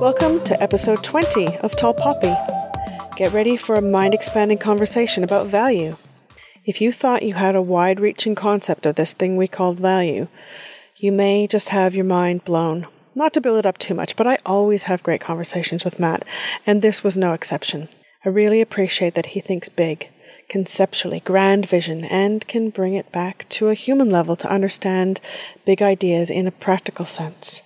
Welcome to episode 20 of Tall Poppy. Get ready for a mind expanding conversation about value. If you thought you had a wide reaching concept of this thing we called value, you may just have your mind blown. Not to build it up too much, but I always have great conversations with Matt, and this was no exception. I really appreciate that he thinks big, conceptually, grand vision, and can bring it back to a human level to understand big ideas in a practical sense.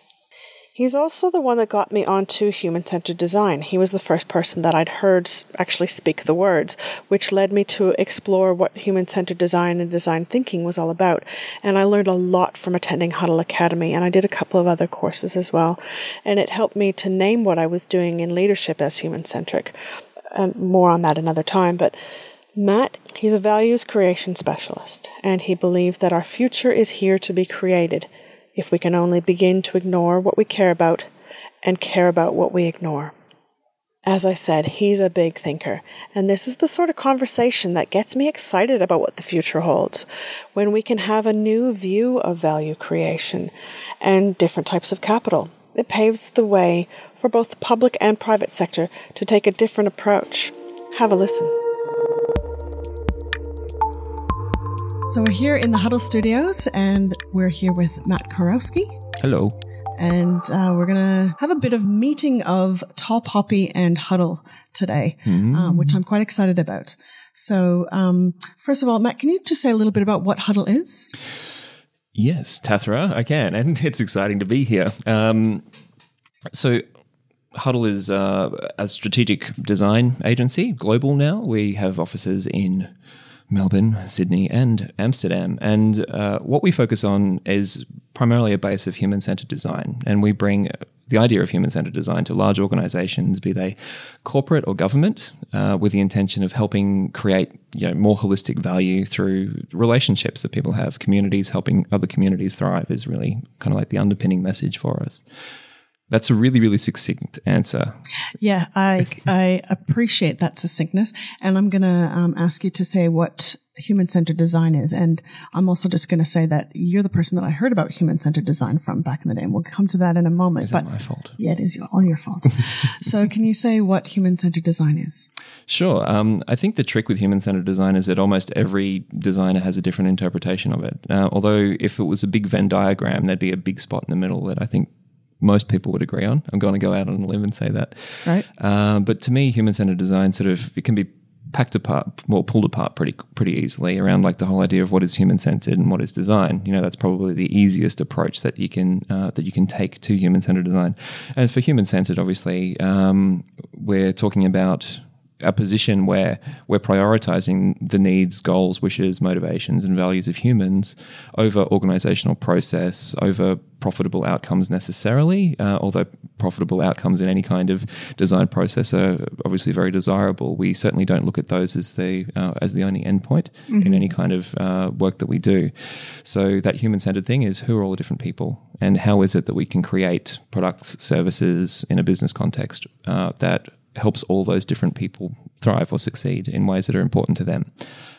He's also the one that got me onto human centered design. He was the first person that I'd heard actually speak the words, which led me to explore what human centered design and design thinking was all about. And I learned a lot from attending Huddle Academy, and I did a couple of other courses as well. And it helped me to name what I was doing in leadership as human centric. And more on that another time, but Matt, he's a values creation specialist, and he believes that our future is here to be created if we can only begin to ignore what we care about and care about what we ignore. As I said, he's a big thinker, and this is the sort of conversation that gets me excited about what the future holds. When we can have a new view of value creation and different types of capital, it paves the way for both the public and private sector to take a different approach. Have a listen. So we're here in the Huddle Studios, and we're here with Matt Kurowski. Hello. And uh, we're going to have a bit of meeting of Tall Poppy and Huddle today, mm. um, which I'm quite excited about. So, um, first of all, Matt, can you just say a little bit about what Huddle is? Yes, Tathra, I can, and it's exciting to be here. Um, so, Huddle is uh, a strategic design agency, global now. We have offices in Melbourne, Sydney, and Amsterdam. And uh, what we focus on is primarily a base of human centered design. And we bring the idea of human centered design to large organizations, be they corporate or government, uh, with the intention of helping create you know, more holistic value through relationships that people have. Communities helping other communities thrive is really kind of like the underpinning message for us. That's a really, really succinct answer. Yeah, I I appreciate that succinctness, and I'm going to um, ask you to say what human centered design is, and I'm also just going to say that you're the person that I heard about human centered design from back in the day, and we'll come to that in a moment. Is but my fault? Yeah, it is all your fault. so, can you say what human centered design is? Sure. Um, I think the trick with human centered design is that almost every designer has a different interpretation of it. Uh, although, if it was a big Venn diagram, there'd be a big spot in the middle that I think most people would agree on. I'm going to go out on a limb and say that. Right. Uh, but to me, human centered design sort of it can be packed apart, well, pulled apart pretty pretty easily around like the whole idea of what is human centered and what is design. You know, that's probably the easiest approach that you can uh, that you can take to human centered design. And for human centered, obviously, um, we're talking about a position where we're prioritizing the needs, goals, wishes, motivations, and values of humans over organizational process, over profitable outcomes necessarily, uh, although profitable outcomes in any kind of design process are obviously very desirable. We certainly don't look at those as the uh, as the only endpoint mm-hmm. in any kind of uh, work that we do. So that human centered thing is who are all the different people, and how is it that we can create products, services in a business context uh, that helps all those different people thrive or succeed in ways that are important to them.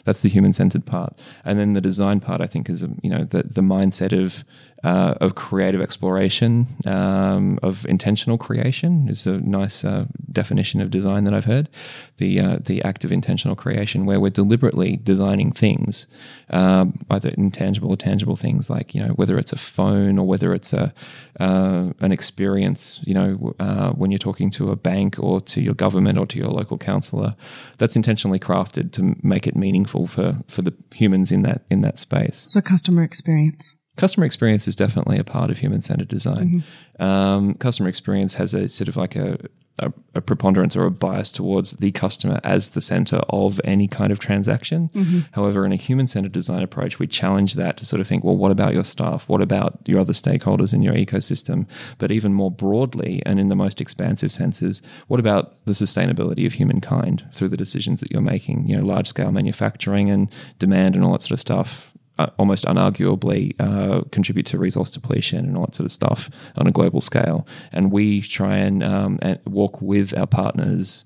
That's the human centered part, and then the design part. I think is you know the the mindset of uh, of creative exploration, um, of intentional creation is a nice uh, definition of design that I've heard. The uh, the act of intentional creation, where we're deliberately designing things, um, either intangible or tangible things, like you know whether it's a phone or whether it's a uh, an experience. You know uh, when you're talking to a bank or to your government or to your local councillor, that's intentionally crafted to make it meaningful for for the humans in that in that space. So customer experience customer experience is definitely a part of human centered design. Mm-hmm. Um, customer experience has a sort of like a, a, a, preponderance or a bias towards the customer as the center of any kind of transaction. Mm-hmm. However, in a human centered design approach, we challenge that to sort of think, well, what about your staff? What about your other stakeholders in your ecosystem? But even more broadly and in the most expansive senses, what about the sustainability of humankind through the decisions that you're making? You know, large scale manufacturing and demand and all that sort of stuff almost unarguably uh, contribute to resource depletion and all that sort of stuff on a global scale. And we try and, um, and walk with our partners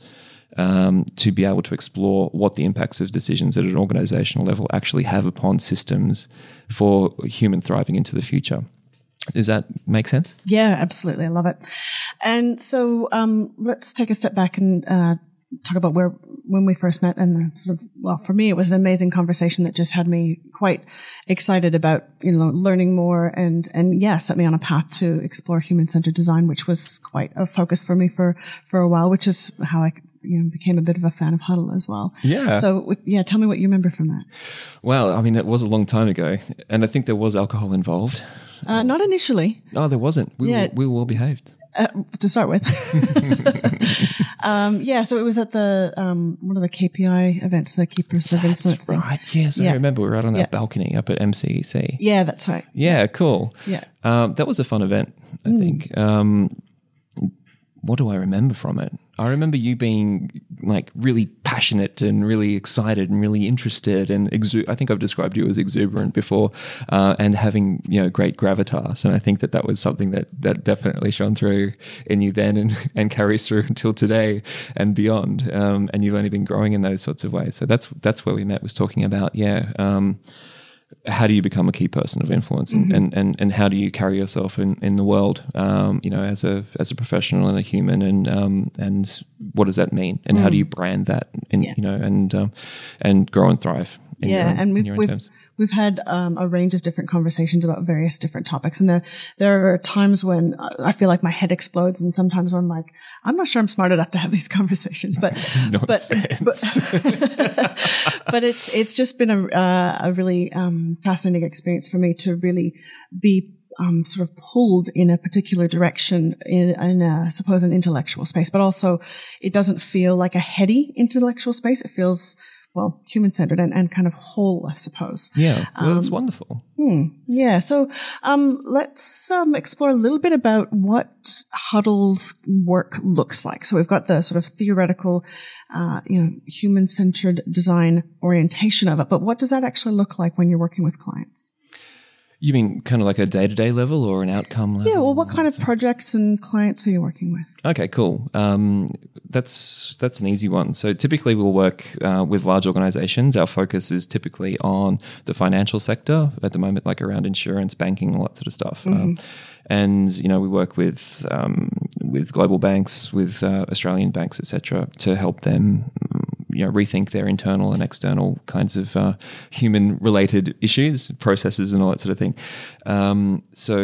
um, to be able to explore what the impacts of decisions at an organizational level actually have upon systems for human thriving into the future. Does that make sense? Yeah, absolutely. I love it. And so um, let's take a step back and uh, talk about where when we first met and the sort of well for me it was an amazing conversation that just had me quite excited about you know learning more and and yeah set me on a path to explore human centered design which was quite a focus for me for for a while which is how I you know became a bit of a fan of Huddle as well. Yeah. So yeah, tell me what you remember from that. Well, I mean, it was a long time ago, and I think there was alcohol involved. Uh, not initially. No, there wasn't. We, Yeah. were, we were well behaved. uh, to start with. um, yeah, so it was at the um, one of the KPI events, the Key Person of Influence thing. Right. Yes, I remember we were out on that Yeah. balcony up at MCEC. Yeah, that's right. Yeah, cool. Yeah. Um, that was a fun event, I think. Um, what do I remember from it? I remember you being like really passionate and really excited and really interested and exu- I think I've described you as exuberant before, uh, and having you know great gravitas. And I think that that was something that that definitely shone through in you then and and carries through until today and beyond. Um, and you've only been growing in those sorts of ways. So that's that's where we met. Was talking about yeah. Um, how do you become a key person of influence? And, and, and, and how do you carry yourself in, in the world um, you know as a as a professional and a human? And um, and what does that mean? And how do you brand that in, Yeah. you know and um, and grow and thrive Yeah, your and we've we've, we've had um, a range of different conversations about various different topics, and there there are times when I feel like my head explodes, and sometimes when I'm like, I'm not sure I'm smart enough to have these conversations, but but but, but it's it's just been a uh, a really um, fascinating experience for me to really be. Um, sort of pulled in a particular direction in, in a, suppose, an intellectual space, but also it doesn't feel like a heady intellectual space. It feels, well, human centered and, and kind of whole, I suppose. yeah well Um, that's wonderful Yeah. So um, let's um, explore a little bit about what Huddle's work looks like. So we've got the sort of theoretical, uh, you know, human-centered design orientation of it, but what does that actually look like when you're working with clients? You mean kind of like a day-to-day level or an outcome level Yeah. Well, what kind of projects and clients are you working with? Okay, cool. Um, that's that's an easy one. So typically, we'll work uh, with large organizations. Our focus is typically on the financial sector at the moment, like around insurance, banking, all that sort of stuff. Um, and you know, we work with um, with global banks, with uh, Australian banks, etc., to help them. You know, rethink their internal and external kinds of uh, human-related issues, processes, and all that sort of thing. Um, so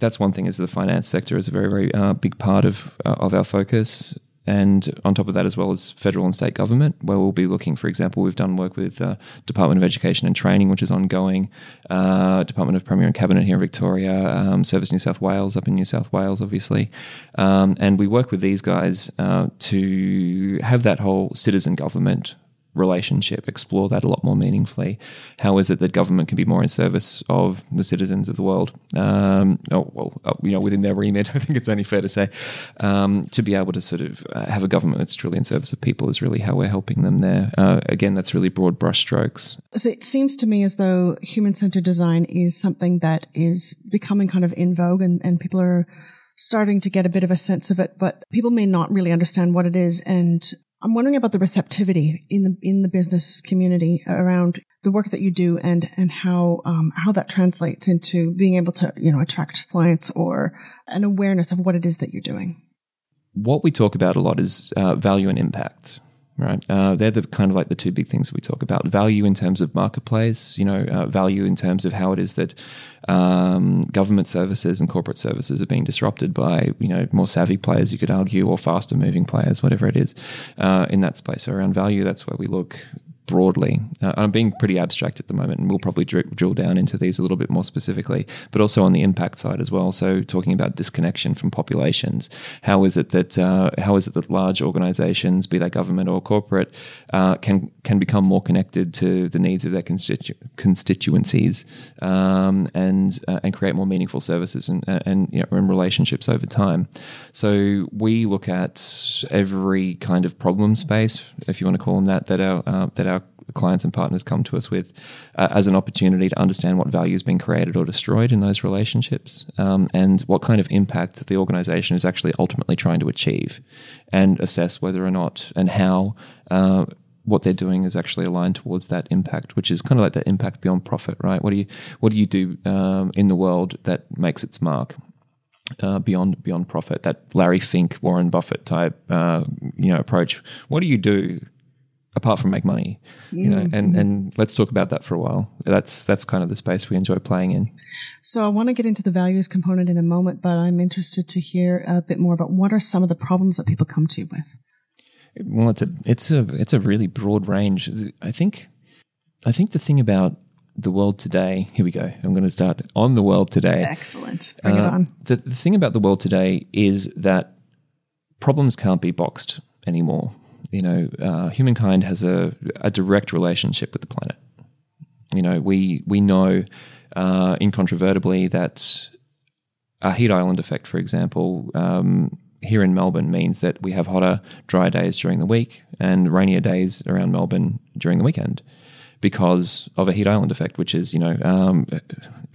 that's one thing. Is the finance sector is a very, very uh, big part of uh, of our focus. And on top of that, as well as federal and state government, where we'll be looking, for example, we've done work with uh, Department of Education and Training, which is ongoing, uh, Department of Premier and Cabinet here in Victoria, um, Service New South Wales up in New South Wales, obviously, um, and we work with these guys uh, to have that whole citizen government relationship, explore that a lot more meaningfully. How is it that government can be more in service of the citizens of the world? Um, oh, well, uh, you know, within their remit, I think it's only fair to say, um, to be able to sort of uh, have a government that's truly in service of people is really how we're helping them there. Uh, again, that's really broad brushstrokes. So it seems to me as though human-centered design is something that is becoming kind of in vogue and, and people are starting to get a bit of a sense of it, but people may not really understand what it is. And I'm wondering about the receptivity in the in the business community around the work that you do and and how um, how that translates into being able to you know attract clients or an awareness of what it is that you're doing. what we talk about a lot is uh, value and impact right. Uh, they're the kind of like the two big things we talk about. Value in terms of marketplace you know uh, value in terms of how it is that um, government services and corporate services are being disrupted by you know more savvy players you could argue or faster moving players whatever it is uh, in that space. So around value that's where we look broadly. Uh, I'm being pretty abstract at the moment, and we'll probably dr- drill down into these a little bit more specifically, but also on the impact side as well. So, talking about disconnection from populations, how is it that uh, how is it that large organisations, be they government or corporate, uh, can can become more connected to the needs of their constitu- constituencies um, and uh, and create more meaningful services and and, you know, and relationships over time. So we look at every kind of problem space, if you want to call them that, that our uh, that our clients and partners come to us with uh, as an opportunity to understand what value has been created or destroyed in those relationships um, and what kind of impact the organization is actually ultimately trying to achieve and assess whether or not and how uh, what they're doing is actually aligned towards that impact, which is kind of like that impact beyond profit, right? What do you what do you do um, in the world that makes its mark? uh, beyond beyond profit, that Larry Fink, Warren Buffett type, uh, you know, approach. What do you do apart from make money? You know, and and let's talk about that for a while. That's that's kind of the space we enjoy playing in. So I want to get into the values component in a moment, but I'm interested to hear a bit more about what are some of the problems that people come to you with. Well, it's a it's a it's a really broad range. I think I think the thing about the world today. Here we go. I'm going to start on the world today. Excellent. Bring it Uh, on. The, the thing about the world today is that problems can't be boxed anymore. You know, uh, humankind has a, a direct relationship with the planet. You know, we we know uh, incontrovertibly that a heat island effect, for example, um, here in Melbourne means that we have hotter, dry days during the week and rainier days around Melbourne during the weekend because of a heat island effect, which is you know um,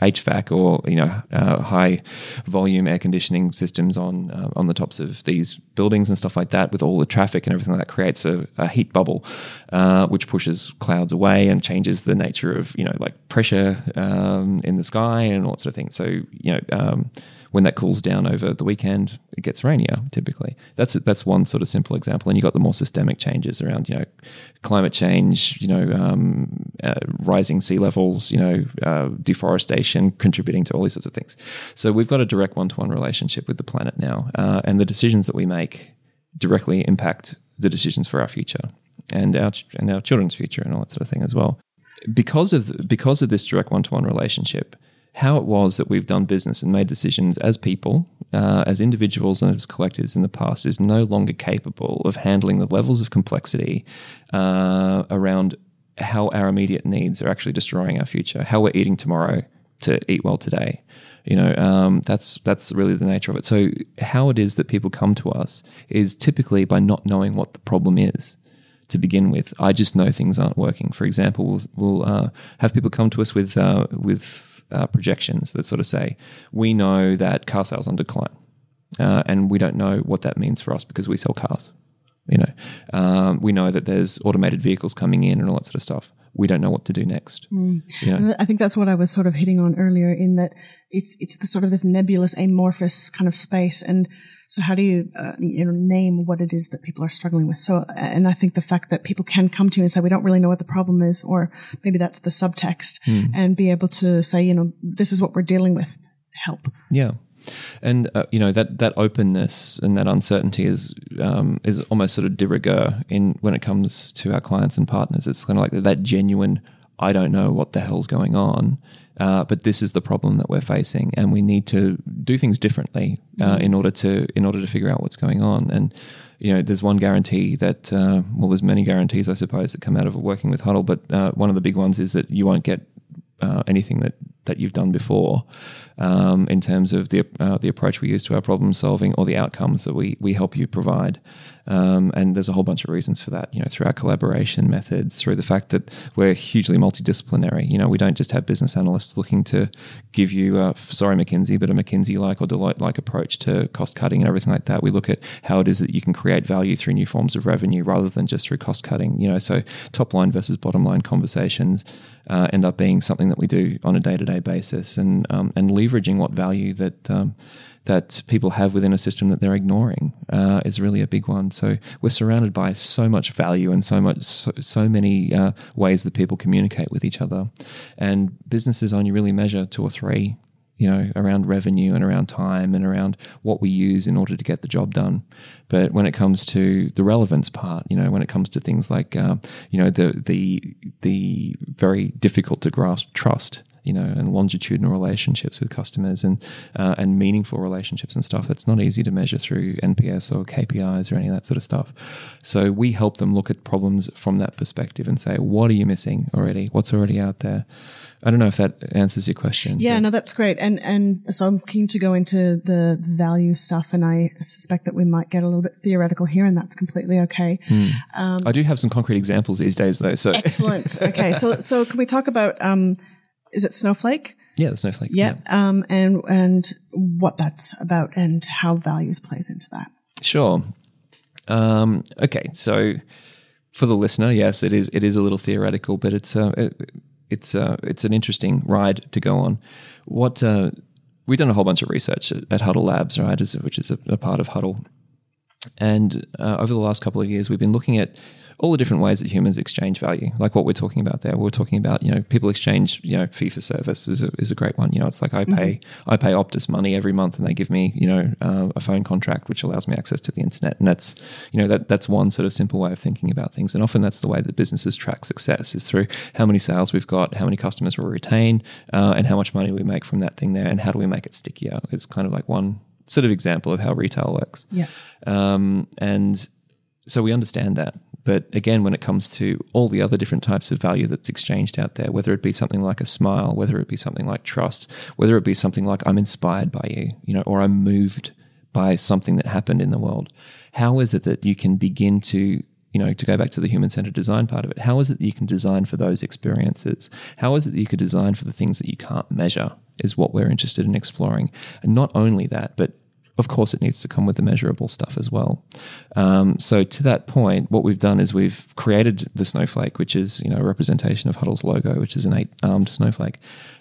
HVAC or you know uh, high volume air conditioning systems on uh, on the tops of these buildings and stuff like that, with all the traffic and everything like that, creates a, a heat bubble, uh, which pushes clouds away and changes the nature of you know like pressure um, in the sky and all that sort of thing. So you know. Um, when that cools down over the weekend, it gets rainier typically. That's that's one sort of simple example. And you've got the more systemic changes around, you know, climate change, you know, um, uh, rising sea levels, you know, uh, deforestation, contributing to all these sorts of things. So we've got a direct one-to-one relationship with the planet now, uh, and the decisions that we make directly impact the decisions for our future and our and our children's future and all that sort of thing as well. Because of because of this direct one-to-one relationship, how it was that we've done business and made decisions as people, uh, as individuals and as collectives in the past is no longer capable of handling the levels of complexity uh, around how our immediate needs are actually destroying our future, how we're eating tomorrow to eat well today. You know, um, that's that's really the nature of it. So, how it is that people come to us is typically by not knowing what the problem is to begin with. I just know things aren't working. For example, we'll, we'll uh, have people come to us with uh, with uh, projections that sort of say, we know that car sales on decline, uh, and we don't know what that means for us because we sell cars. You know, um, we know that there's automated vehicles coming in and all that sort of stuff. We don't know what to do next. Mm. You know, I think that's what I was sort of hitting on earlier in that it's it's the sort of this nebulous, amorphous kind of space. And so, how do you uh, you know name what it is that people are struggling with? So, uh, and I think the fact that people can come to you and say, "We don't really know what the problem is," or maybe that's the subtext, hmm. and be able to say, "You know, this is what we're dealing with. Help." Yeah, and uh, you know that that openness and that uncertainty is um, is almost sort of de rigueur in when it comes to our clients and partners. It's kind of like that genuine. I don't know what the hell's going on, uh, but this is the problem that we're facing, and we need to do things differently uh, in order to in order to figure out what's going on. And you know, there's one guarantee that uh, well, there's many guarantees, I suppose, that come out of working with Huddle, but uh, one of the big ones is that you won't get uh, anything that, that you've done before um, in terms of the uh, the approach we use to our problem solving or the outcomes that we we help you provide. Um, and there's a whole bunch of reasons for that. You know, through our collaboration methods, through the fact that we're hugely multidisciplinary. You know, we don't just have business analysts looking to give you, uh, sorry McKinsey, but a McKinsey like or Deloitte like approach to cost cutting and everything like that. We look at how it is that you can create value through new forms of revenue rather than just through cost cutting. You know, so top line versus bottom line conversations uh, end up being something that we do on a day to day basis, and um, and leveraging what value that. Um, that people have within a system that they're ignoring uh, is really a big one. So we're surrounded by so much value and so much, so, so many uh, ways that people communicate with each other, and businesses only really measure two or three. You know, around revenue and around time and around what we use in order to get the job done. But when it comes to the relevance part, you know, when it comes to things like, uh, you know, the the the very difficult to grasp trust, you know, and longitudinal relationships with customers and uh, and meaningful relationships and stuff. It's not easy to measure through NPS or KPIs or any of that sort of stuff. So we help them look at problems from that perspective and say, what are you missing already? What's already out there? I don't know if that answers your question. Yeah, no, that's great. And and so I'm keen to go into the value stuff, and I suspect that we might get a little bit theoretical here, and that's completely okay. I do have some concrete examples these days, though. So Excellent. Okay, so so can we talk about um, is it Snowflake? yeah, the snowflake. Yeah. Um, and and what that's about, and how values plays into that. Sure. Um, okay, so for the listener, yes, it is. It is a little theoretical, but it's uh, it, it's uh, it's an interesting ride to go on. What uh, we've done a whole bunch of research at, at Huddle Labs, right, as, which is a, a part of Huddle. And uh, over the last couple of years, we've been looking at all the different ways that humans exchange value, like what we're talking about there. We're talking about, you know, people exchange, you know, fee for service is a, is a great one. You know, it's like I pay, I pay Optus money every month and they give me, you know, uh, a phone contract, which allows me access to the internet. And that's, you know, that, that's one sort of simple way of thinking about things. And often that's the way that businesses track success is through how many sales we've got, how many customers we retain, uh, and how much money we make from that thing there and how do we make it stickier. It's kind of like one sort of example of how retail works. Yeah. Um, and so we understand that. But again, when it comes to all the other different types of value that's exchanged out there, whether it be something like a smile, whether it be something like trust, whether it be something like I'm inspired by you, you know, or I'm moved by something that happened in the world, how is it that you can begin to you know, to go back to the human centered design part of it, how is it that you can design for those experiences? How is it that you could design for the things that you can't measure? Is what we're interested in exploring. And not only that, but of course, it needs to come with the measurable stuff as well. Um, so to that point, what we've done is we've created the snowflake, which is you know a representation of Huddle's logo, which is an eight-armed snowflake,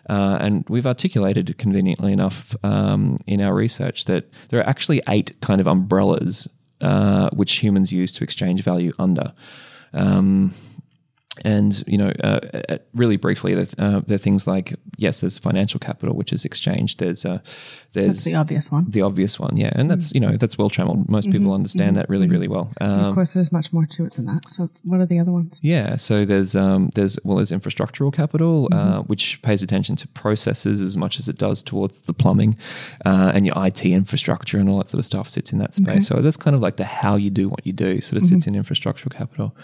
uh, and we've articulated conveniently enough um, in our research that there are actually eight kind of umbrellas uh, which humans use to exchange value under. Um, and you know, uh, uh really briefly, uh, there are things like yes, there's financial capital which is exchanged. There's uh, there's that's the obvious one. The obvious one, yeah, and that's mm. you know that's well travelled. Most mm-hmm. people understand mm-hmm. that really really well. Um, of course, there's much more to it than that. So, what are the other ones? Yeah, so there's um, there's well, there's infrastructural capital, uh, mm-hmm. uh, which pays attention to processes as much as it does towards the plumbing, uh, and your IT infrastructure and all that sort of stuff sits in that space. Okay. So that's kind of like the how you do what you do. Sort of sits mm-hmm. in infrastructural capital,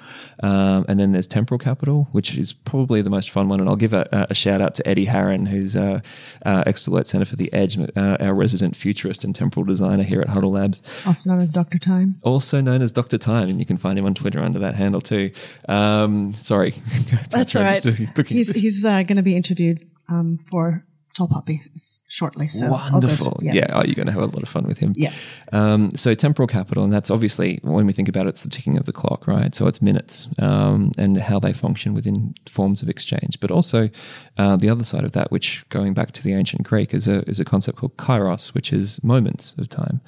um, and then there's temporal capital, which is probably the most fun one. And I'll give a, a shout out to Eddie Harran, who's uh, uh, ex Deloitte Center for the Edge, uh, our resident futurist and temporal designer here at Huddle Labs. Also known as Dr. Time. Also known as Dr. Time. And you can find him on Twitter under that handle too. Um, sorry. That's all right. He's, he's uh, going to be interviewed um, for Tall Poppy shortly. So wonderful. Yeah. yeah. Oh, you're going to have a lot of fun with him. Yeah. Um, so temporal capital, and that's obviously when we think about it, it's the ticking of the clock, right? So it's minutes um, and how they function within forms of exchange. But also uh, the other side of that, which going back to the ancient Greek, is a is a concept called kairos, which is moments of time,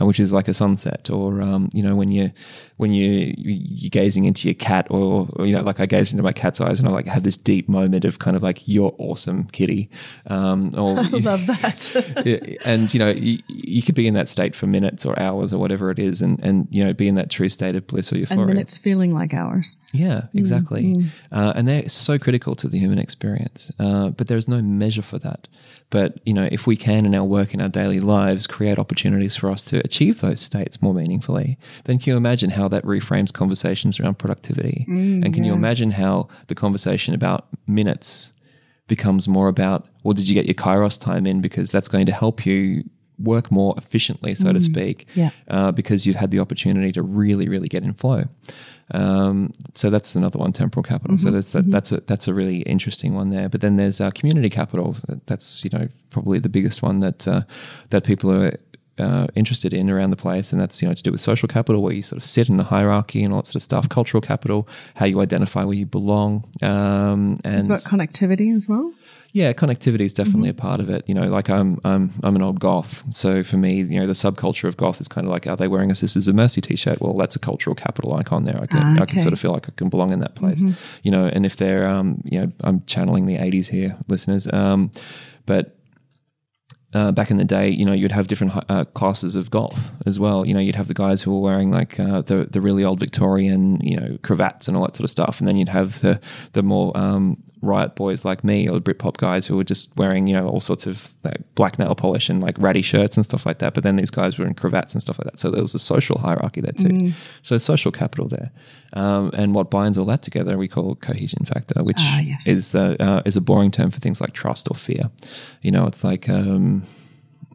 uh, which is like a sunset, or um, you know when you when you you're gazing into your cat, or, or, you know like I gaze into my cat's eyes and I like have this deep moment of kind of like you're awesome, kitty. Um, or, I love that. and you know you, you could be in that state for minutes or hours or whatever it is, and and you know be in that true state of bliss or euphoria. And minutes feeling like hours. Yeah, exactly. Mm-hmm. Uh, and they're so critical to the human experience. Uh, but there's no measure for that. But you know, if we can in our work in our daily lives create opportunities for us to achieve those states more meaningfully, then can you imagine how that reframes conversations around productivity? Mm, and can yeah. you imagine how the conversation about minutes becomes more about, well, did you get your Kairos time in? Because that's going to help you work more efficiently, so mm. to speak, yeah. uh, because you've had the opportunity to really, really get in flow. Um, so that's another one, temporal capital. Mm-hmm. So that's that, mm-hmm. that's a that's a really interesting one there. But then there's uh, community capital. That's you know probably the biggest one that uh, that people are uh, interested in around the place, and that's you know to do with social capital, where you sort of sit in the hierarchy and all that sort of stuff. Cultural capital, how you identify where you belong, um, and it's about connectivity as well. Yeah, connectivity is definitely mm-hmm. a part of it. You know, like I'm, I'm, I'm an old goth, so for me, you know, the subculture of goth is kind of like, are they wearing a Sisters of Mercy t-shirt? Well, that's a cultural capital icon there. I can, ah, okay. I can sort of feel like I can belong in that place. Mm-hmm. You know, and if they're, um, you know, I'm channeling the '80s here, listeners. Um, but uh, back in the day, you know, you'd have different uh, classes of goth as well. You know, you'd have the guys who were wearing like uh, the the really old Victorian, you know, cravats and all that sort of stuff, and then you'd have the the more um, riot boys like me or Britpop guys who were just wearing, you know, all sorts of like, black nail polish and like ratty shirts and stuff like that. But then these guys were in cravats and stuff like that. So there was a social hierarchy there too. Mm. So social capital there. Um, and what binds all that together we call cohesion factor, which ah, yes. is the uh, is a boring term for things like trust or fear. You know, it's like um,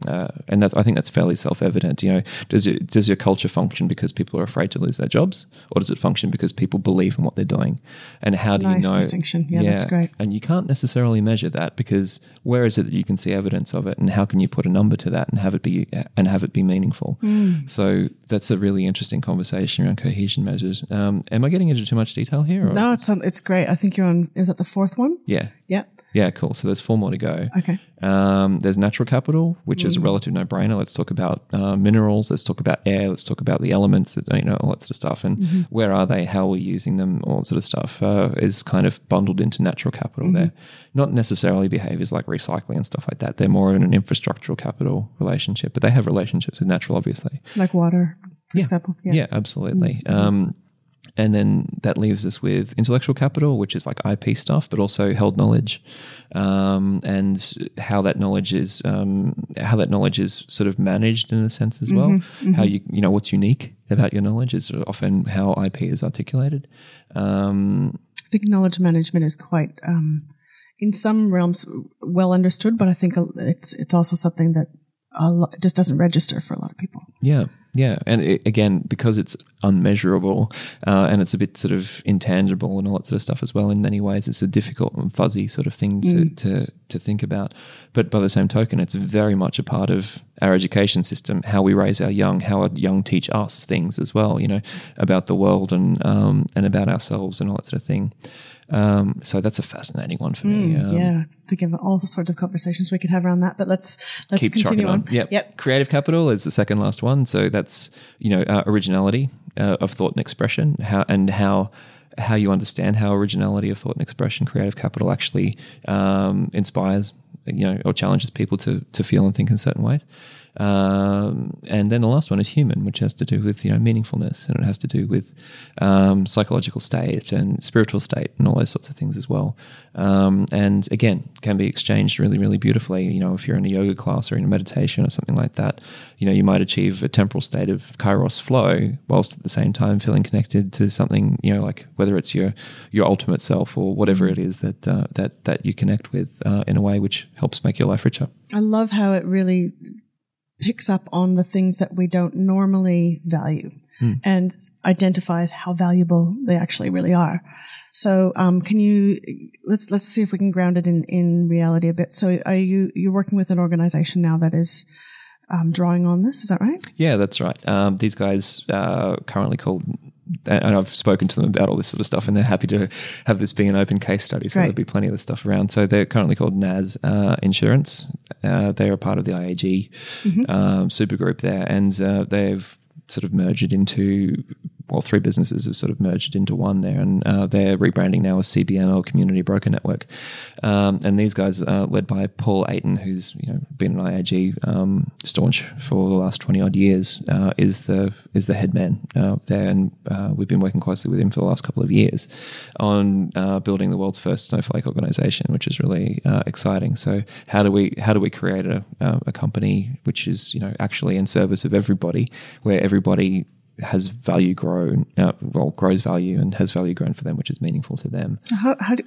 uh, and that, I think that's fairly self-evident. You know, does it, does your culture function because people are afraid to lose their jobs, or does it function because people believe in what they're doing? And how do nice you know? distinction. Yeah, yeah, that's great. And you can't necessarily measure that because where is it that you can see evidence of it, and how can you put a number to that and have it be and have it be meaningful? Mm. So that's a really interesting conversation around cohesion measures. Um, am I getting into too much detail here? no, it's um, it's great. I think you're on. Is that the fourth one? Yeah. Yeah. Yeah, cool. So there's four more to go. Okay. Um, there's natural capital, which is a relative no-brainer. Let's talk about uh, minerals. Let's talk about air. Let's talk about the elements. You know, all that sort of stuff. And where are they? How are we using them? All that sort of stuff uh, is kind of bundled into natural capital there. Not necessarily behaviors like recycling and stuff like that. They're more in an infrastructural capital relationship, but they have relationships with natural, obviously. Like water, for example. Yeah. Yeah, absolutely. Um, and then that leaves us with intellectual capital, which is like IP stuff, but also held knowledge, um, and how that knowledge is um, how that knowledge is sort of managed in a sense as well. How you you know what's unique about your knowledge is often how IP is articulated. Um, I think knowledge management is quite, um, in some realms, well understood, but I think it's it's also something that lot, just doesn't register for a lot of people. Yeah, yeah, and it, again, because it's unmeasurable uh, and it's a bit sort of intangible and all that sort of stuff as well. In many ways, it's a difficult and fuzzy sort of thing to to, to think about. But by the same token, it's very much a part of our education system, how we raise our young, how our young teach us things as well. You know, about the world and um, and about ourselves and all that sort of thing. Um, so that's a fascinating one for me. Um, yeah, think of all the sorts of conversations we could have around that. But let's let's continue trucking on. Yep. Yep. Creative capital is the second last one. So that's you know uh, originality uh, of thought and expression. How and how how you understand how originality of thought and expression, creative capital, actually um, inspires you know or challenges people to to feel and think in certain ways. Um, and then the last one is human, which has to do with you know meaningfulness, and it has to do with um, psychological state and spiritual state, and all those sorts of things as well. Um, and again, can be exchanged really, really beautifully. You know, if you're in a yoga class or in a meditation or something like that, you know, you might achieve a temporal state of kairos flow, whilst at the same time feeling connected to something. You know, like whether it's your your ultimate self or whatever it is that uh, that that you connect with uh, in a way which helps make your life richer. I love how it really picks up on the things that we don't normally value and identifies how valuable they actually really are. So, um, can you let's let's see if we can ground it in in reality a bit. So, are you you're working with an organization now that is um, drawing on this? Is that right? Yeah, that's right. Um, these guys are currently called, and I've spoken to them about all this sort of stuff, and they're happy to have this be an open case study. So Great. there'll be plenty of this stuff around. So they're currently called NAS uh, Insurance. Uh, they are part of the IAG um, supergroup there, and uh, they've sort of merged into. Well, three businesses have sort of merged into one there, and uh, they're rebranding now as CBN or Community Broker Network. Um, and these guys are led by Paul Aiton, who's you know been an IAG um, staunch for the last twenty odd years. Uh, is the is the head man uh, there, and uh, we've been working closely with him for the last couple of years on uh, building the world's first snowflake organization, which is really uh, exciting. So how do we how do we create a, a company which is you know actually in service of everybody, where everybody has value grown, uh, well, grows value and has value grown for them, which is meaningful to them. So, how how do,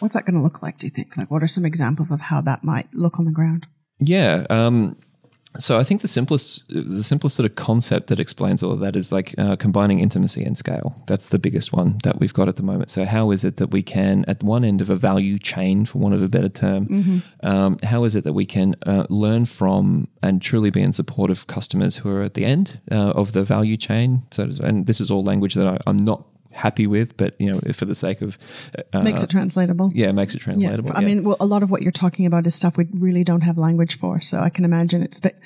what's that going to look like? Do you think? Like, what are some examples of how that might look on the ground? Yeah. Um, so I think the simplest, the simplest sort of concept that explains all of that is like uh, combining intimacy and scale. That's the biggest one that we've got at the moment. So how is it that we can, at one end of a value chain, for want of a better term, um, how is it that we can uh, learn from and truly be in support of customers who are at the end uh, of the value chain? So, and this is all language that I, I'm not happy with, but you know, for the sake of uh, Makes it translatable. yeah, makes it Yeah, translatable. I yeah. mean, well, a lot of what you're talking about is stuff we really don't have language for. So I can imagine it's a bit,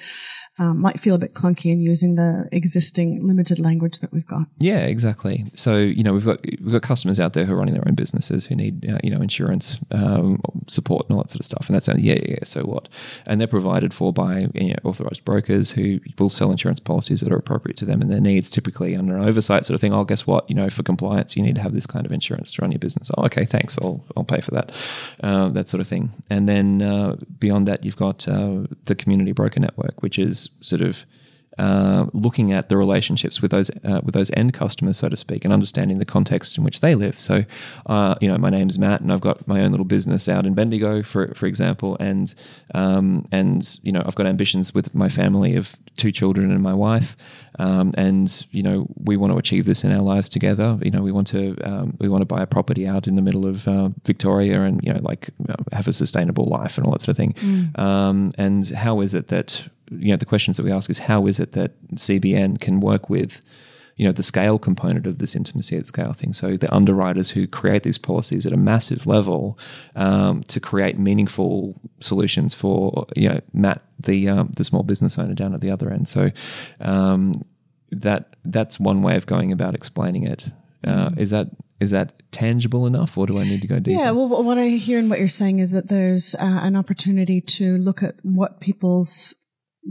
um, might feel a bit clunky in using the existing limited language that we've got. Yeah, exactly. So you know we've got we've got customers out there who are running their own businesses who need uh, you know insurance um, support and all that sort of stuff, and that's yeah, yeah. So what? And they're provided for by you know, authorized brokers who will sell insurance policies that are appropriate to them and their needs, typically under an oversight sort of thing. Oh, guess what? You know, for compliance, you need to have this kind of insurance to run your business. Oh, okay, thanks. I'll I'll pay for that, uh, that sort of thing. And then uh, beyond that, you've got uh, the community broker network, which is sort of uh, looking at the relationships with those uh, with those end customers, so to speak, and understanding the context in which they live. So, uh, you know, my name's Matt, and I've got my own little business out in Bendigo, for for example, and um, and you know, I've got ambitions with my family of two children and my wife, um, and you know, we want to achieve this in our lives together. You know, we want to um, we want to buy a property out in the middle of uh, Victoria, and you know, like have a sustainable life and all that sort of thing. Um, and how is it that you know the questions that we ask is how is it that CBN can work with you know the scale component of this intimacy at scale thing. So the underwriters who create these policies at a massive level um, to create meaningful solutions for you know Matt the um, the small business owner down at the other end. So um, that that's one way of going about explaining it. Uh, is that is that tangible enough, or do I need to go deeper? Yeah, well, what I hear in what you're saying is that there's uh, an opportunity to look at what people's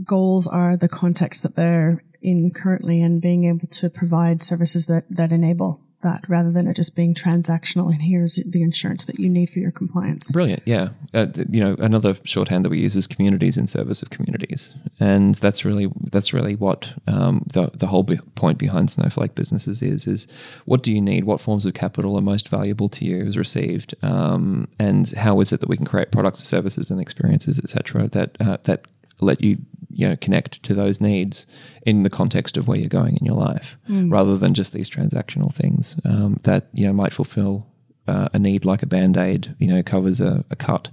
goals are, the context that they're in currently, and being able to provide services that that enable that rather than it just being transactional and here's the insurance that you need for your compliance. Brilliant, yeah. Uh, you know, another shorthand that we use is communities in service of communities, and that's really that's really what um, the the whole be- point behind Snowflake businesses is is what do you need? What forms of capital are most valuable to you as received, um, and how is it that we can create products, services, and experiences, etc. that uh, that let you you know connect to those needs in the context of where you're going in your life, mm. rather than just these transactional things um, that you know might fulfill uh, a need like a band aid. You know, covers a, a, cut,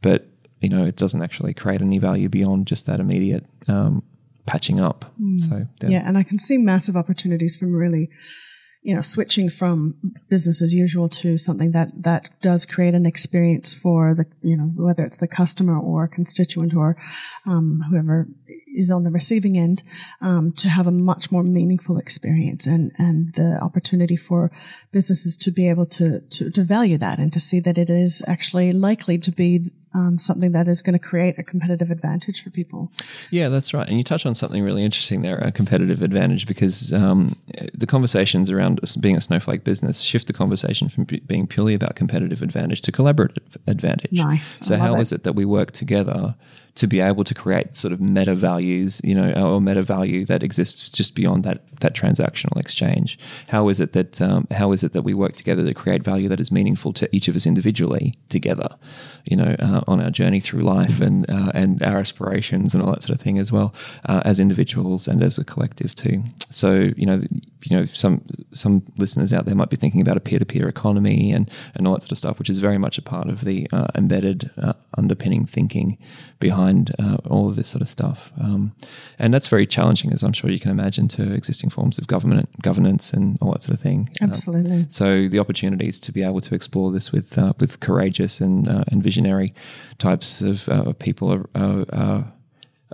but you know it doesn't actually create any value beyond just that immediate um, patching up. Mm. So yeah. yeah, and I can see massive opportunities from really you know, switching from business as usual to something that, that does create an experience for the, you know, whether it's the customer or constituent or um, whoever is on the receiving end, um, to have a much more meaningful experience and, and the opportunity for businesses to be able to, to, to value that and to see that it is actually likely to be um, something that is going to create a competitive advantage for people. Yeah, that's right. And you touch on something really interesting there, a competitive advantage, because um, the conversations around being a snowflake business shift the conversation from being purely about competitive advantage to collaborative advantage. Nice. So, how it. is it that we work together to be able to create sort of meta values, you know, or meta value that exists just beyond that that transactional exchange? How is it that um, how is it that we work together to create value that is meaningful to each of us individually together, you know, uh, on our journey through life and uh, and our aspirations and all that sort of thing as well uh, as individuals and as a collective too. So you know, you know, some some listeners out there might be thinking about a peer to peer economy and and all that sort of stuff, which is very much a part of the uh, embedded uh, underpinning thinking behind uh, all of this sort of stuff. Um, and that's very challenging, as I'm sure you can imagine, to existing forms of government governance and all that sort of thing. Um, Absolutely. so the opportunities to be able to explore this with uh, with courageous and uh, and visionary types of uh, people are, are, are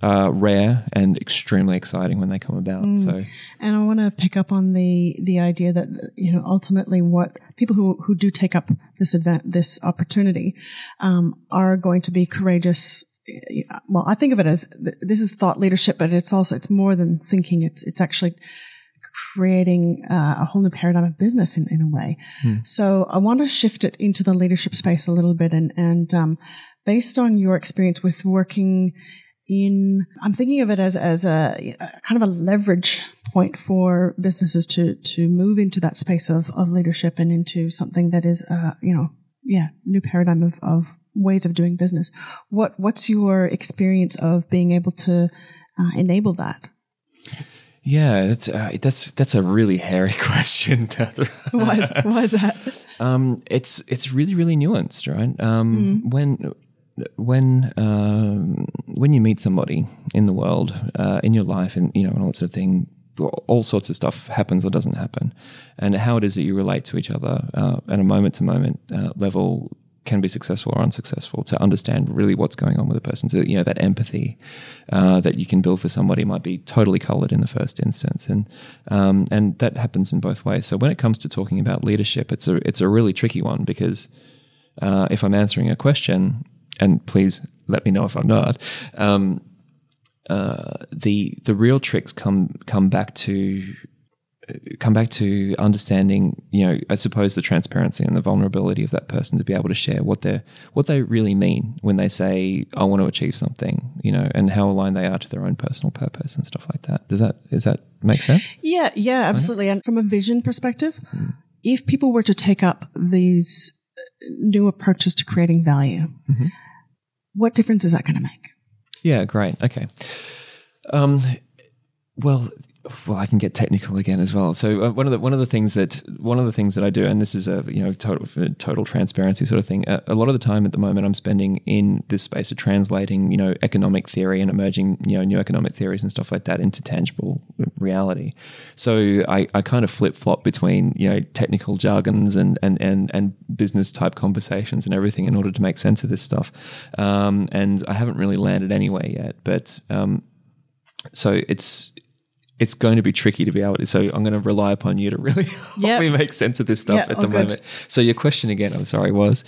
uh, rare and extremely exciting when they come about. Mm. So, and I want to pick up on the the idea that you know ultimately what people who who do take up this event this opportunity um, are going to be courageous. Well, I think of it as this is thought leadership, but it's also it's more than thinking. It's it's actually creating uh, a whole new paradigm of business in, in a way. Hmm. So I want to shift it into the leadership space a little bit and, and, um, based on your experience with working in i'm thinking of it as as a, a, kind of a leverage point for businesses to to move into that space of of leadership and into something that is uh you know yeah new paradigm of of ways of doing business what what's your experience of being able to uh, enable that yeah, that's uh, that's that's a really hairy question. why, is, why is that? Um, it's it's really really nuanced, right? Um, mm. When when um, when you meet somebody in the world, uh, in your life, and you know, and all that sort of thing, all sorts of stuff happens or doesn't happen, and how it is that you relate to each other uh, at a moment to moment level can be successful or unsuccessful to understand really what's going on with a person. So you know that empathy uh, that you can build for somebody might be totally coloured in the first instance, and um, and that happens in both ways. So when it comes to talking about leadership, it's a it's a really tricky one because uh, if I'm answering a question and please let me know if I'm not. Um, uh, the the real tricks come come back to come back to understanding, you know, I suppose the transparency and the vulnerability of that person to be able to share what they what they really mean when they say, "I want to achieve something," you know, and how aligned they are to their own personal purpose and stuff like that. Does that does that make sense? Yeah, yeah, absolutely. And from a vision perspective, mm. if people were to take up these new approaches to creating value, mm-hmm what difference is that going to make? Yeah, great. Okay. Um, well, well, I can get technical again as well. So uh, one of the one of the things that one of the things that I do, and this is a you know total total transparency sort of thing. Uh, a lot of the time at the moment, I'm spending in this space of translating you know economic theory and emerging you know new economic theories and stuff like that into tangible reality. So I, I kind of flip flop between you know technical jargons and and and and business type conversations and everything in order to make sense of this stuff. Um, and I haven't really landed anywhere yet, but um, so it's it's going to be tricky to be able to. So I'm going to rely upon you to really help me make sense of this stuff yep, at the moment. So your question again, I'm sorry, was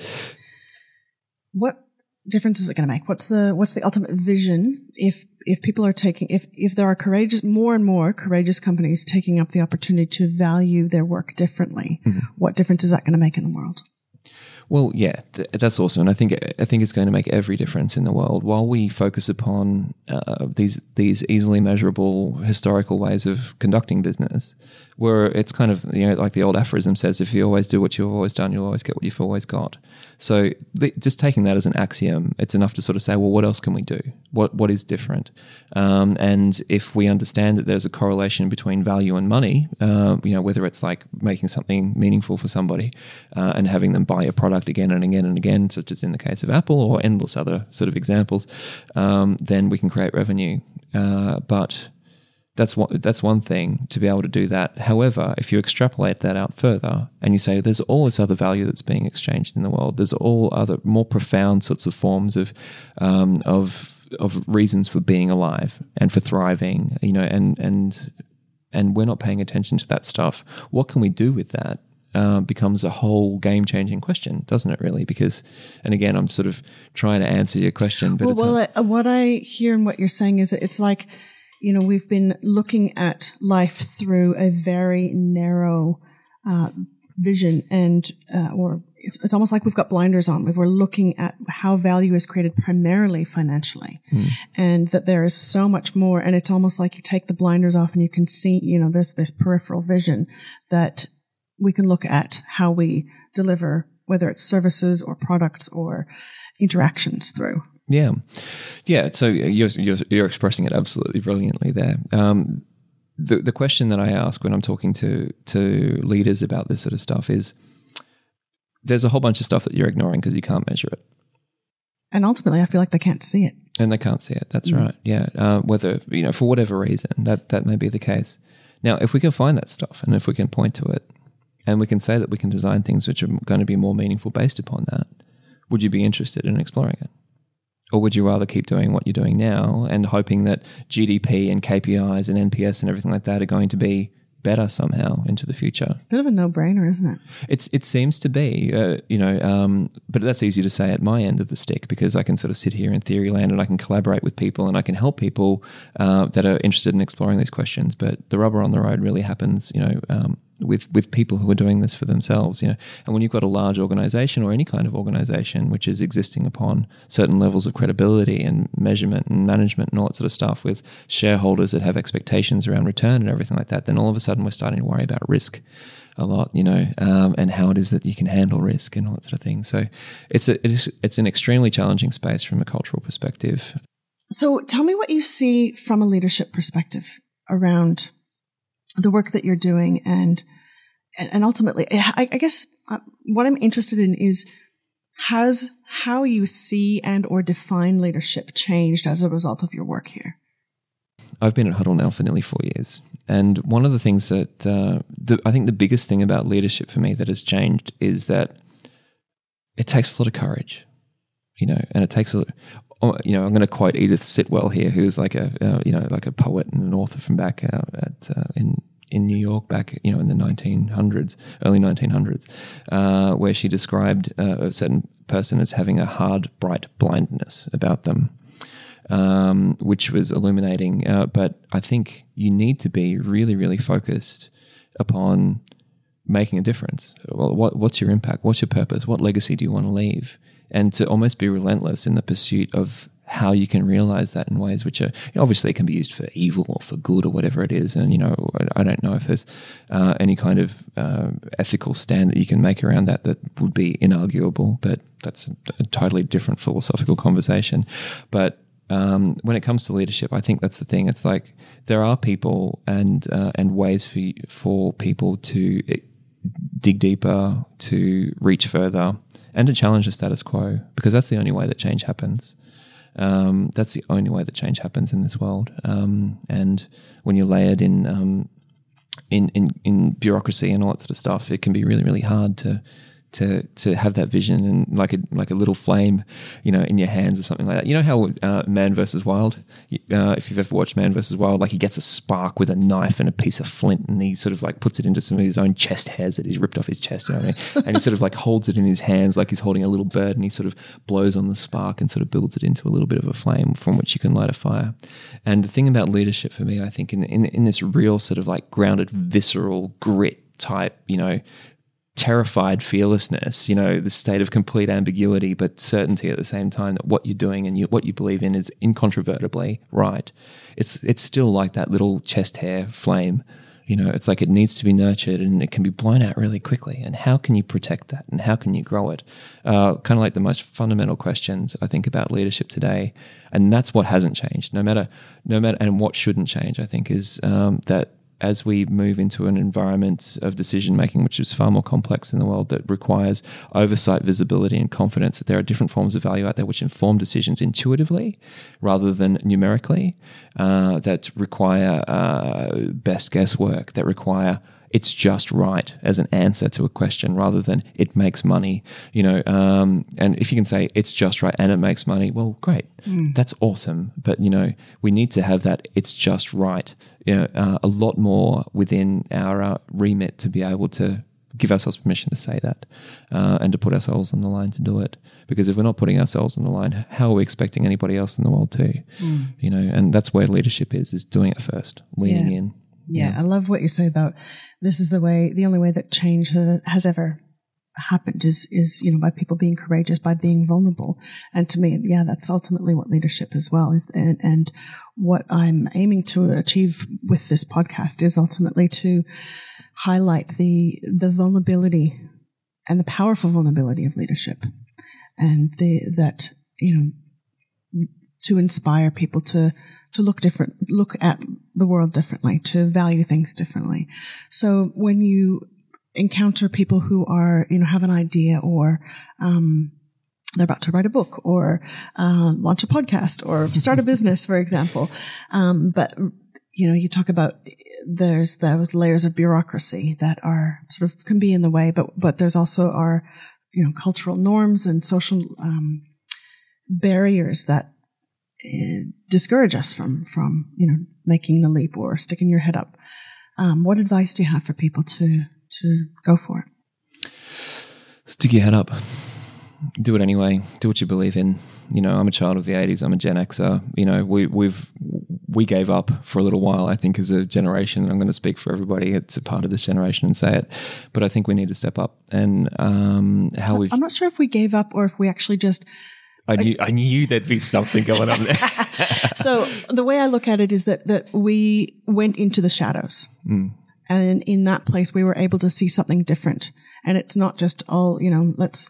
what difference is it going to make? What's the what's the ultimate vision if if people are taking if if there are courageous more and more courageous companies taking up the opportunity to value their work differently? Mm-hmm. What difference is that going to make in the world? Well, yeah, th- that's awesome, and I think I think it's going to make every difference in the world. While we focus upon uh, these these easily measurable historical ways of conducting business, where it's kind of you know like the old aphorism says, if you always do what you've always done, you'll always get what you've always got. So the, just taking that as an axiom, it's enough to sort of say, well, what else can we do? What what is different? Um, and if we understand that there's a correlation between value and money, uh, you know, whether it's like making something meaningful for somebody uh, and having them buy a product again and again and again, such as in the case of Apple or endless other sort of examples, um, then we can create revenue. Uh, but that's one, that's one thing to be able to do that. However, if you extrapolate that out further and you say there's all this other value that's being exchanged in the world, there's all other more profound sorts of forms of um, of of reasons for being alive and for thriving, you know, and and and we're not paying attention to that stuff. What can we do with that? Uh, becomes a whole game changing question, doesn't it? Really, because, and again, I'm sort of trying to answer your question, but well, well a- what I hear and what you're saying is it's like you know, we've been looking at life through a very narrow uh, vision, and uh, or it's, it's almost like we've got blinders on. We're looking at how value is created primarily financially, mm. and that there is so much more. And it's almost like you take the blinders off, and you can see, you know, there's this peripheral vision that we can look at how we deliver, whether it's services or products or interactions through. Yeah, yeah. So you're you're, you're expressing it absolutely brilliantly there. Um, the the question that I ask when I'm talking to to leaders about this sort of stuff is, there's a whole bunch of stuff that you're ignoring because you can't measure it. And ultimately, I feel like they can't see it. And they can't see it. That's mm. right. Yeah. Uh, whether you know for whatever reason that that may be the case. Now, if we can find that stuff and if we can point to it, and we can say that we can design things which are going to be more meaningful based upon that, would you be interested in exploring it? Or would you rather keep doing what you're doing now and hoping that GDP and KPIs and NPS and everything like that are going to be better somehow into the future. It's a bit of a no-brainer, isn't it? It's it seems to be, uh, you know, um, but that's easy to say at my end of the stick because I can sort of sit here in theory land and I can collaborate with people and I can help people uh, that are interested in exploring these questions. But the rubber on the road really happens, you know, um, with with people who are doing this for themselves you know. And when you've got a large organization or any kind of organization which is existing upon certain levels of credibility and measurement and management and all that sort of stuff with shareholders that have expectations around return and everything like that then all of a sudden we're starting to worry about risk a lot you know um, and how it is that you can handle risk and all that sort of thing. So it's a it is it's an extremely challenging space from a cultural perspective. So tell me what you see from a leadership perspective around the work that you're doing and and ultimately I, I guess uh, what I'm interested in is has how you see and or define leadership changed as a result of your work here? I've been at Huddle now for nearly four years, and one of the things that uh, the, I think the biggest thing about leadership for me that has changed is that it takes a lot of courage, you know, and it takes a you know, I'm going to quote Edith Sitwell here, who's like a, uh, you know, like a poet and an author from back uh, at uh, in in New York back, you know, in the 1900s, early 1900s, uh, where she described uh, a certain person as having a hard, bright blindness about them, um, which was illuminating. Uh, but I think you need to be really, really focused upon making a difference. Well, what, what's your impact? What's your purpose? What legacy do you want to leave? And to almost be relentless in the pursuit of how you can realize that in ways which are obviously it can be used for evil or for good or whatever it is. And you know, I don't know if there's uh, any kind of uh, ethical stand that you can make around that that would be inarguable, but that's a, a totally different philosophical conversation. But um, when it comes to leadership, I think that's the thing. It's like there are people and uh, and ways for for people to eh, dig deeper, to reach further, and to challenge the status quo because that's the only way that change happens. Um, that's the only way that change happens in this world. Um, and when you're layered in, um, in in in bureaucracy and all that sort of stuff, it can be really really hard to to to have that vision and like a like a little flame, you know, in your hands or something like that. You know how uh, Man versus Wild, uh, if you've ever watched Man versus Wild, like he gets a spark with a knife and a piece of flint, and he sort of like puts it into some of his own chest hairs that he's ripped off his chest, you know, I mean? and he sort of like holds it in his hands like he's holding a little bird, and he sort of blows on the spark and sort of builds it into a little bit of a flame from which you can light a fire. And the thing about leadership for me, I think, in in, in this real sort of like grounded, visceral grit type, you know, terrified fearlessness, you know, the state of complete ambiguity, but certainty at the same time that what you're doing and you, what you believe in is incontrovertibly right. It's, it's still like that little chest hair flame. You know, it's like it needs to be nurtured and it can be blown out really quickly. And how can you protect that? And how can you grow it? Uh, kind of like the most fundamental questions I think about leadership today. And that's what hasn't changed, no matter, no matter, and what shouldn't change, I think, is um, that as we move into an environment of decision making, which is far more complex in the world, that requires oversight, visibility, and confidence that there are different forms of value out there which inform decisions intuitively rather than numerically, uh, that require uh, best guesswork, that require it's just right as an answer to a question rather than it makes money, you know. Um, and if you can say it's just right and it makes money, well, great, mm. that's awesome. But you know, we need to have that it's just right, you know, uh, a lot more within our uh, remit to be able to give ourselves permission to say that uh, and to put ourselves on the line to do it. Because if we're not putting ourselves on the line, how are we expecting anybody else in the world to? Mm. You know, and that's where leadership is: is doing it first, leaning yeah. in. Yeah, yeah, I love what you say about this is the way, the only way that change has ever happened is, is, you know, by people being courageous, by being vulnerable. And to me, yeah, that's ultimately what leadership as well is. And, and what I'm aiming to achieve with this podcast is ultimately to highlight the, the vulnerability and the powerful vulnerability of leadership and the, that, you know, to inspire people to to look different, look at the world differently, to value things differently. So when you encounter people who are, you know, have an idea or, um, they're about to write a book or uh, launch a podcast or start a business, for example. Um, but you know, you talk about there's those layers of bureaucracy that are sort of can be in the way, but but there's also our you know cultural norms and social um, barriers that discourage us from from you know making the leap or sticking your head up. Um, what advice do you have for people to to go for it? Stick your head up. Do it anyway. Do what you believe in. You know, I'm a child of the '80s. I'm a Gen Xer. You know, we we've we gave up for a little while. I think as a generation, I'm going to speak for everybody. It's a part of this generation and say it, but I think we need to step up. And um, how we I'm not sure if we gave up or if we actually just I knew I knew there'd be something going on there. so the way I look at it is that that we went into the shadows. Mm. And in that place, we were able to see something different. And it's not just all, you know, let's,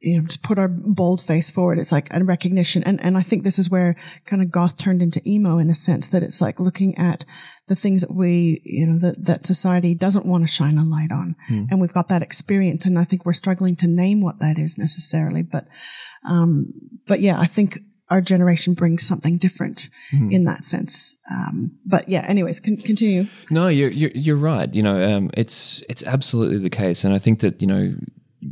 you know, just put our bold face forward. It's like a recognition. And, and I think this is where kind of goth turned into emo in a sense that it's like looking at the things that we, you know, that, that society doesn't want to shine a light on. Mm. And we've got that experience. And I think we're struggling to name what that is necessarily. But, um, but yeah, I think our generation brings something different mm. in that sense. Um, but yeah, anyways, con- continue. No, you're, you're, you're right. You know, um, it's it's absolutely the case, and I think that you know,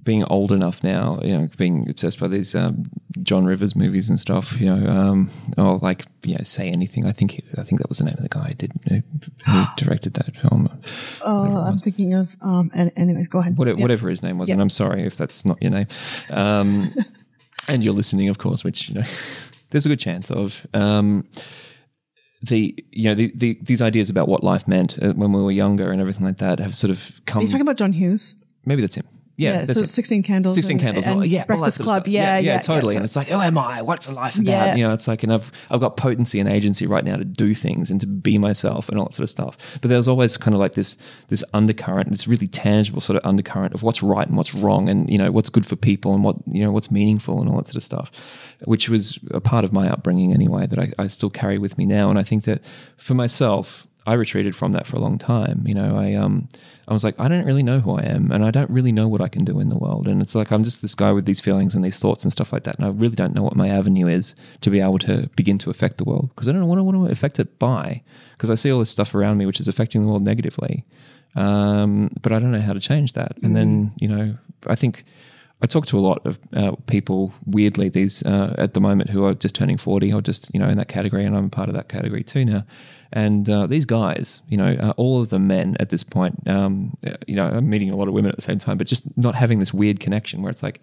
being old enough now, you know, being obsessed by these um, John Rivers movies and stuff, you know, um, or like you know, say anything. I think I think that was the name of the guy who did who, who directed that film. Oh, I'm thinking of. Um, anyways, go ahead. Whatever, his name was, and I'm sorry if that's not your name. And you're listening, of course, which you know, there's a good chance of. Um, the you know the, the, these ideas about what life meant uh, when we were younger and everything like that have sort of come. Are you talking about John Hughes? Maybe that's him. Yeah, Yeah, so it. 16 candles. 16 and- candles. and yeah, all that Breakfast sort of Club. stuff. Yeah, yeah, yeah, totally. so- and it's like, who am I? What's life about? Yeah. You know, it's like, and I've I've got potency and agency right now to do things and to be myself and all that sort of stuff. But there's always kind of like this this undercurrent, this really tangible sort of undercurrent of what's right and what's wrong, and you know what's good for people and what you know what's meaningful and all that sort of stuff, which was a part of my upbringing anyway that I, I still carry with me now. And I think that for myself, I retreated from that for a long time. You know, I um, I was like, I don't really know who I am, and I don't really know what I can do in the world. And it's like I'm just this guy with these feelings and these thoughts and stuff like that, and I really don't know what my avenue is to be able to begin to affect the world because I don't know what I want to affect it by. Because I see all this stuff around me which is affecting the world negatively, um, but I don't know how to change that. And then you know, I think. I talk to a lot of uh, people, weirdly, these uh, at the moment who are just turning 40 or just, you know, in that category, and I'm part of that category too now. And uh, these guys, you know, uh, all of the men at this point, um, uh, you know, I'm meeting a lot of women at the same time, but just not having this weird connection where it's like,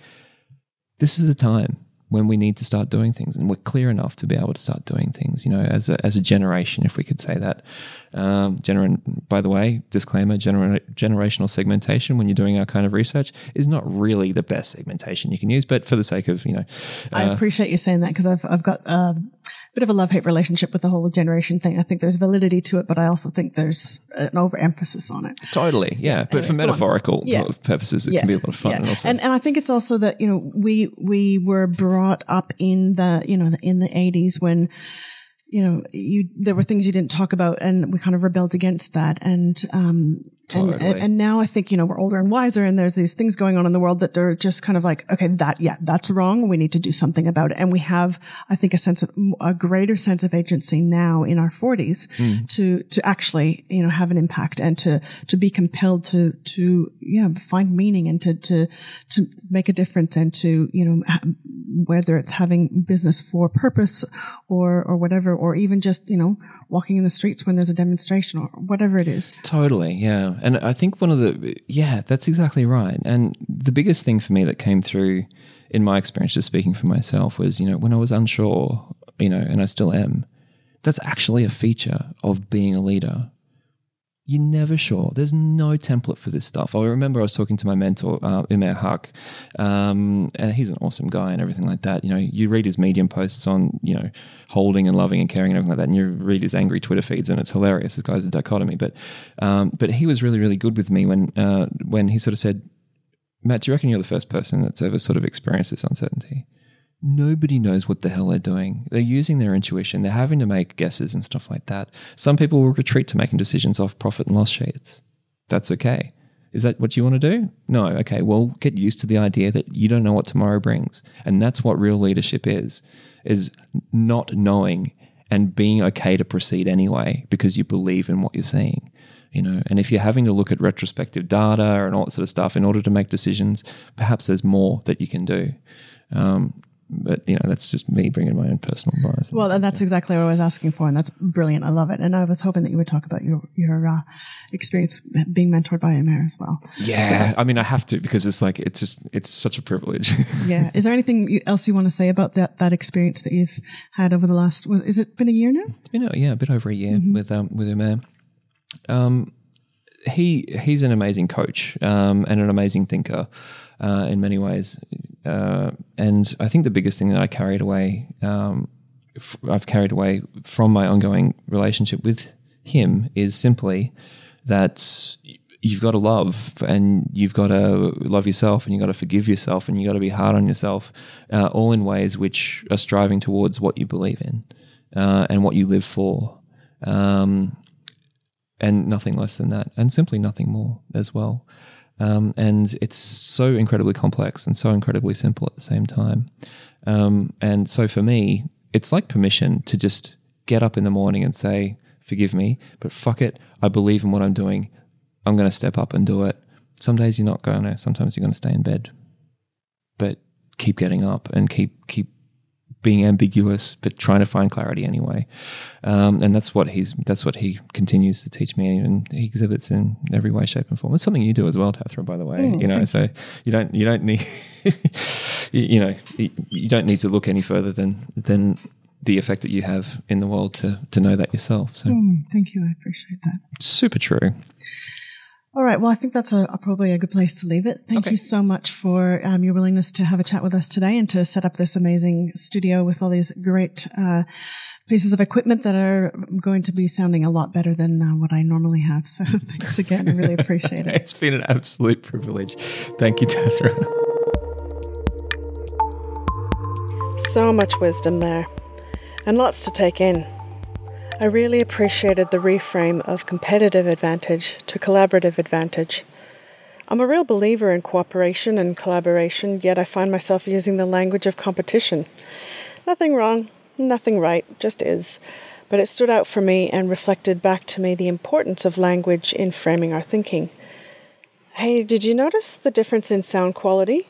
this is the time when we need to start doing things, and we're clear enough to be able to start doing things. You know, as a as a generation, if we could say that. Um, gener- by the way, disclaimer: gener- generational segmentation when you're doing our kind of research is not really the best segmentation you can use, but for the sake of you know, I appreciate you saying that because I've I've got a bit of a love hate relationship with the whole generation thing. I think there's validity to it, but I also think there's an overemphasis on it. totally, yeah. but anyways, for metaphorical Yeah. purposes, it can be a lot of fun. Yeah. And and and I think it's also that you know we we were brought up in the you know the, in the eighties when you know you there were things you didn't talk about and we kind of rebelled against that and um and, Totally. and and now I think you know we're older and wiser and there's these things going on in the world that are just kind of like okay that yeah that's wrong. We need to do something about it. And we have I think a sense of a greater sense of agency now in our 40s hmm. to to actually you know have an impact and to to be compelled to to you know find meaning and to to to make a difference and to you know whether it's having business for purpose or or whatever or even just you know walking in the streets when there's a demonstration or whatever it is. Totally, yeah. And I think one of the, yeah, that's exactly right. And the biggest thing for me that came through in my experience, just speaking for myself, was, you know, when I was unsure, you know, and I still am, that's actually a feature of being a leader. You're never sure. There's no template for this stuff. I remember I was talking to my mentor, uh, Umair um, and he's an awesome guy and everything like that. You know, you read his Medium posts on, you know, holding and loving and caring and everything like that, and you read his angry Twitter feeds, and it's hilarious. This guy's a dichotomy, but um, but he was really really good with me when uh, when he sort of said, Matt, do you reckon you're the first person that's ever sort of experienced this uncertainty? Nobody knows what the hell they're doing. They're using their intuition. They're having to make guesses and stuff like that. Some people will retreat to making decisions off profit and loss sheets. That's okay. Is that what you want to do? No. Okay. Well, get used to the idea that you don't know what tomorrow brings. And that's what real leadership is, is not knowing and being okay to proceed anyway because you believe in what you're seeing. You know, and if you're having to look at retrospective data and all that sort of stuff in order to make decisions, perhaps there's more that you can do. Um, but you know, that's just me bringing my own personal bias. Well, and that's exactly what I was asking for, and that's brilliant. I love it. And I was hoping that you would talk about your your uh, experience being mentored by Umair as well. yeah, So I mean, I have to because it's like it's just it's such a privilege. yeah. Is there anything else you want to say about that that experience that you've had over the last? Was is it been a year now? you know, yeah, a bit over a year with um with Umair. Um, he he's an amazing coach um, and an amazing thinker uh, in many ways. Uh, and I think the biggest thing that I carried away, um, f- I've carried away from my ongoing relationship with him is simply that you've got to love and you've got to love yourself and you've got to forgive yourself and you've got to be hard on yourself, uh, all in ways which are striving towards what you believe in uh, and what you live for. Um, and nothing less than that, and simply nothing more as well. Um, and it's so incredibly complex and so incredibly simple at the same time. Um, and so for me, it's like permission to just get up in the morning and say, "Forgive me, but fuck it, I believe in what I'm doing. I'm going to step up and do it." Some days you're not going to. Sometimes you're going to stay in bed, but keep getting up and keep keep being ambiguous, but trying to find clarity anyway. Um, and that's what he's that's what he continues to teach me, and he exhibits in every way, shape, and form. It's something you do as well, Tathra, by the way. you know, so you don't you don't need you, know you, you don't need to look any further than than the effect that you have in the world to to know that yourself. So Mm, thank you. I appreciate that. super true. All right. Well, I think that's a, a probably a good place to leave it. Thank Okay. you so much for um, your willingness to have a chat with us today and to set up this amazing studio with all these great uh, pieces of equipment that are going to be sounding a lot better than uh, what I normally have. So thanks again. I really appreciate it. It's been an absolute privilege. Thank you, Tathra. So much wisdom there, and lots to take in. I really appreciated the reframe of competitive advantage to collaborative advantage. I'm a real believer in cooperation and collaboration, yet I find myself using the language of competition. Nothing wrong, nothing right, just is. But it stood out for me and reflected back to me the importance of language in framing our thinking. Hey, did you notice the difference in sound quality?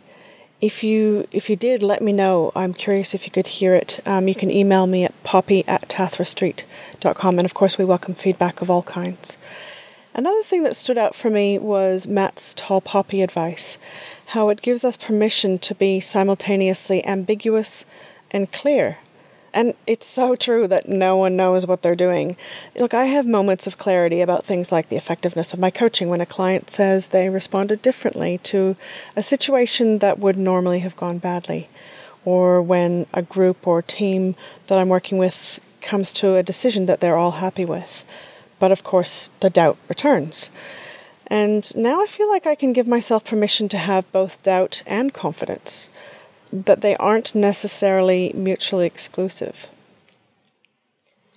If you if you did, let me know. I'm curious if you could hear it. Um, you can email me at poppy at tathrastreet.com, and of course, we welcome feedback of all kinds. Another thing that stood out for me was Matt's tall poppy advice, how it gives us permission to be simultaneously ambiguous and clear. And it's so true that no one knows what they're doing. Look, I have moments of clarity about things like the effectiveness of my coaching when a client says they responded differently to a situation that would normally have gone badly, or when a group or team that I'm working with comes to a decision that they're all happy with. But of course, the doubt returns. And now I feel like I can give myself permission to have both doubt and confidence that they aren't necessarily mutually exclusive.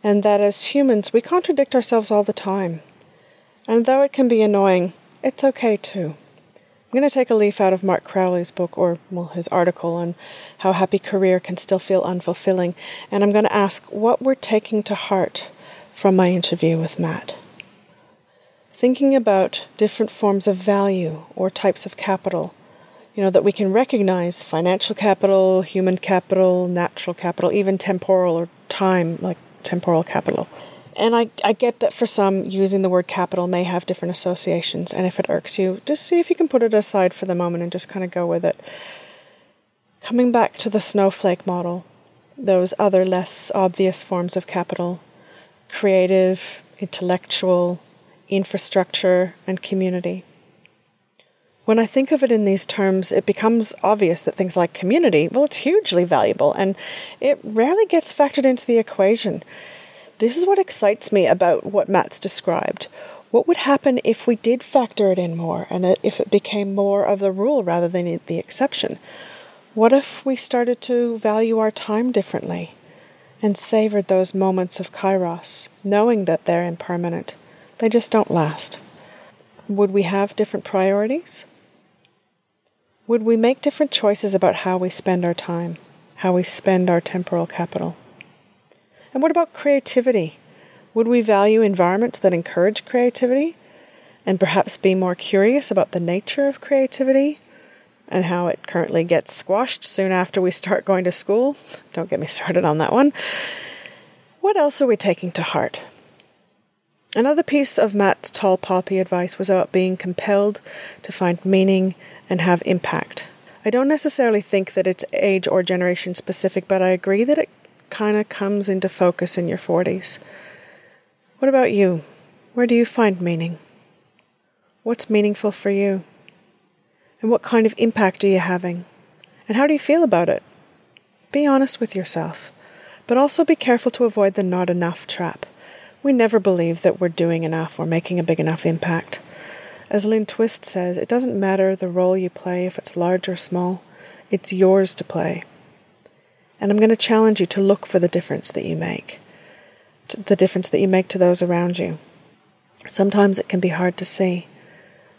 And that as humans, we contradict ourselves all the time. And though it can be annoying, it's okay too. I'm going to take a leaf out of Mark Crowley's book, or well, his article on how happy career can still feel unfulfilling, and I'm going to ask what we're taking to heart from my interview with Matt. Thinking about different forms of value or types of capital you know, that we can recognize financial capital, human capital, natural capital, even temporal or time, like temporal capital. And I, I get that for some, using the word capital may have different associations. And if it irks you, just see if you can put it aside for the moment and just kind of go with it. Coming back to the snowflake model, those other less obvious forms of capital creative, intellectual, infrastructure, and community. When I think of it in these terms, it becomes obvious that things like community, well, it's hugely valuable and it rarely gets factored into the equation. This is what excites me about what Matt's described. What would happen if we did factor it in more and if it became more of the rule rather than the exception? What if we started to value our time differently and savored those moments of kairos, knowing that they're impermanent? They just don't last. Would we have different priorities? Would we make different choices about how we spend our time, how we spend our temporal capital? And what about creativity? Would we value environments that encourage creativity and perhaps be more curious about the nature of creativity and how it currently gets squashed soon after we start going to school? Don't get me started on that one. What else are we taking to heart? Another piece of Matt's tall poppy advice was about being compelled to find meaning and have impact. I don't necessarily think that it's age or generation specific, but I agree that it kind of comes into focus in your 40s. What about you? Where do you find meaning? What's meaningful for you? And what kind of impact are you having? And how do you feel about it? Be honest with yourself, but also be careful to avoid the not enough trap. We never believe that we're doing enough or making a big enough impact. As Lynn Twist says, it doesn't matter the role you play if it's large or small, it's yours to play. And I'm going to challenge you to look for the difference that you make, the difference that you make to those around you. Sometimes it can be hard to see,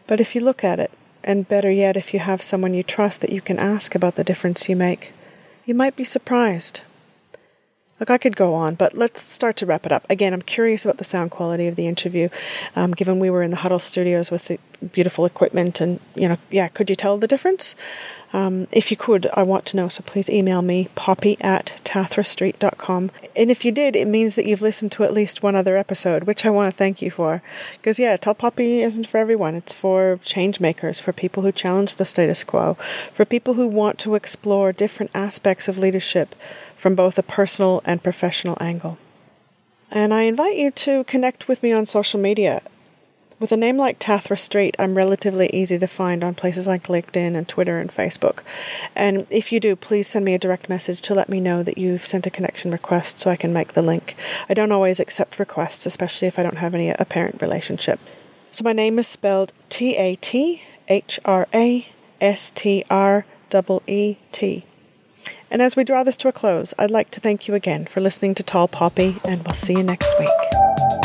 but if you look at it, and better yet, if you have someone you trust that you can ask about the difference you make, you might be surprised. Look, I could go on, but let's start to wrap it up. Again, I'm curious about the sound quality of the interview, um, given we were in the Huddle studios with the beautiful equipment, and you know, yeah, could you tell the difference? Um, if you could, I want to know, so please email me, poppy at tathrastreet.com. And if you did, it means that you've listened to at least one other episode, which I want to thank you for. Because, yeah, Tall Poppy isn't for everyone. It's for change makers, for people who challenge the status quo, for people who want to explore different aspects of leadership from both a personal and professional angle. And I invite you to connect with me on social media With a name like Tathra Street, I'm relatively easy to find on places like LinkedIn and Twitter and Facebook. And if you do, please send me a direct message to let me know that you've sent a connection request so I can make the link. I don't always accept requests, especially if I don't have any apparent relationship. So my name is spelled T A T H R A S T R E T. And as we draw this to a close, I'd like to thank you again for listening to Tall Poppy, and we'll see you next week.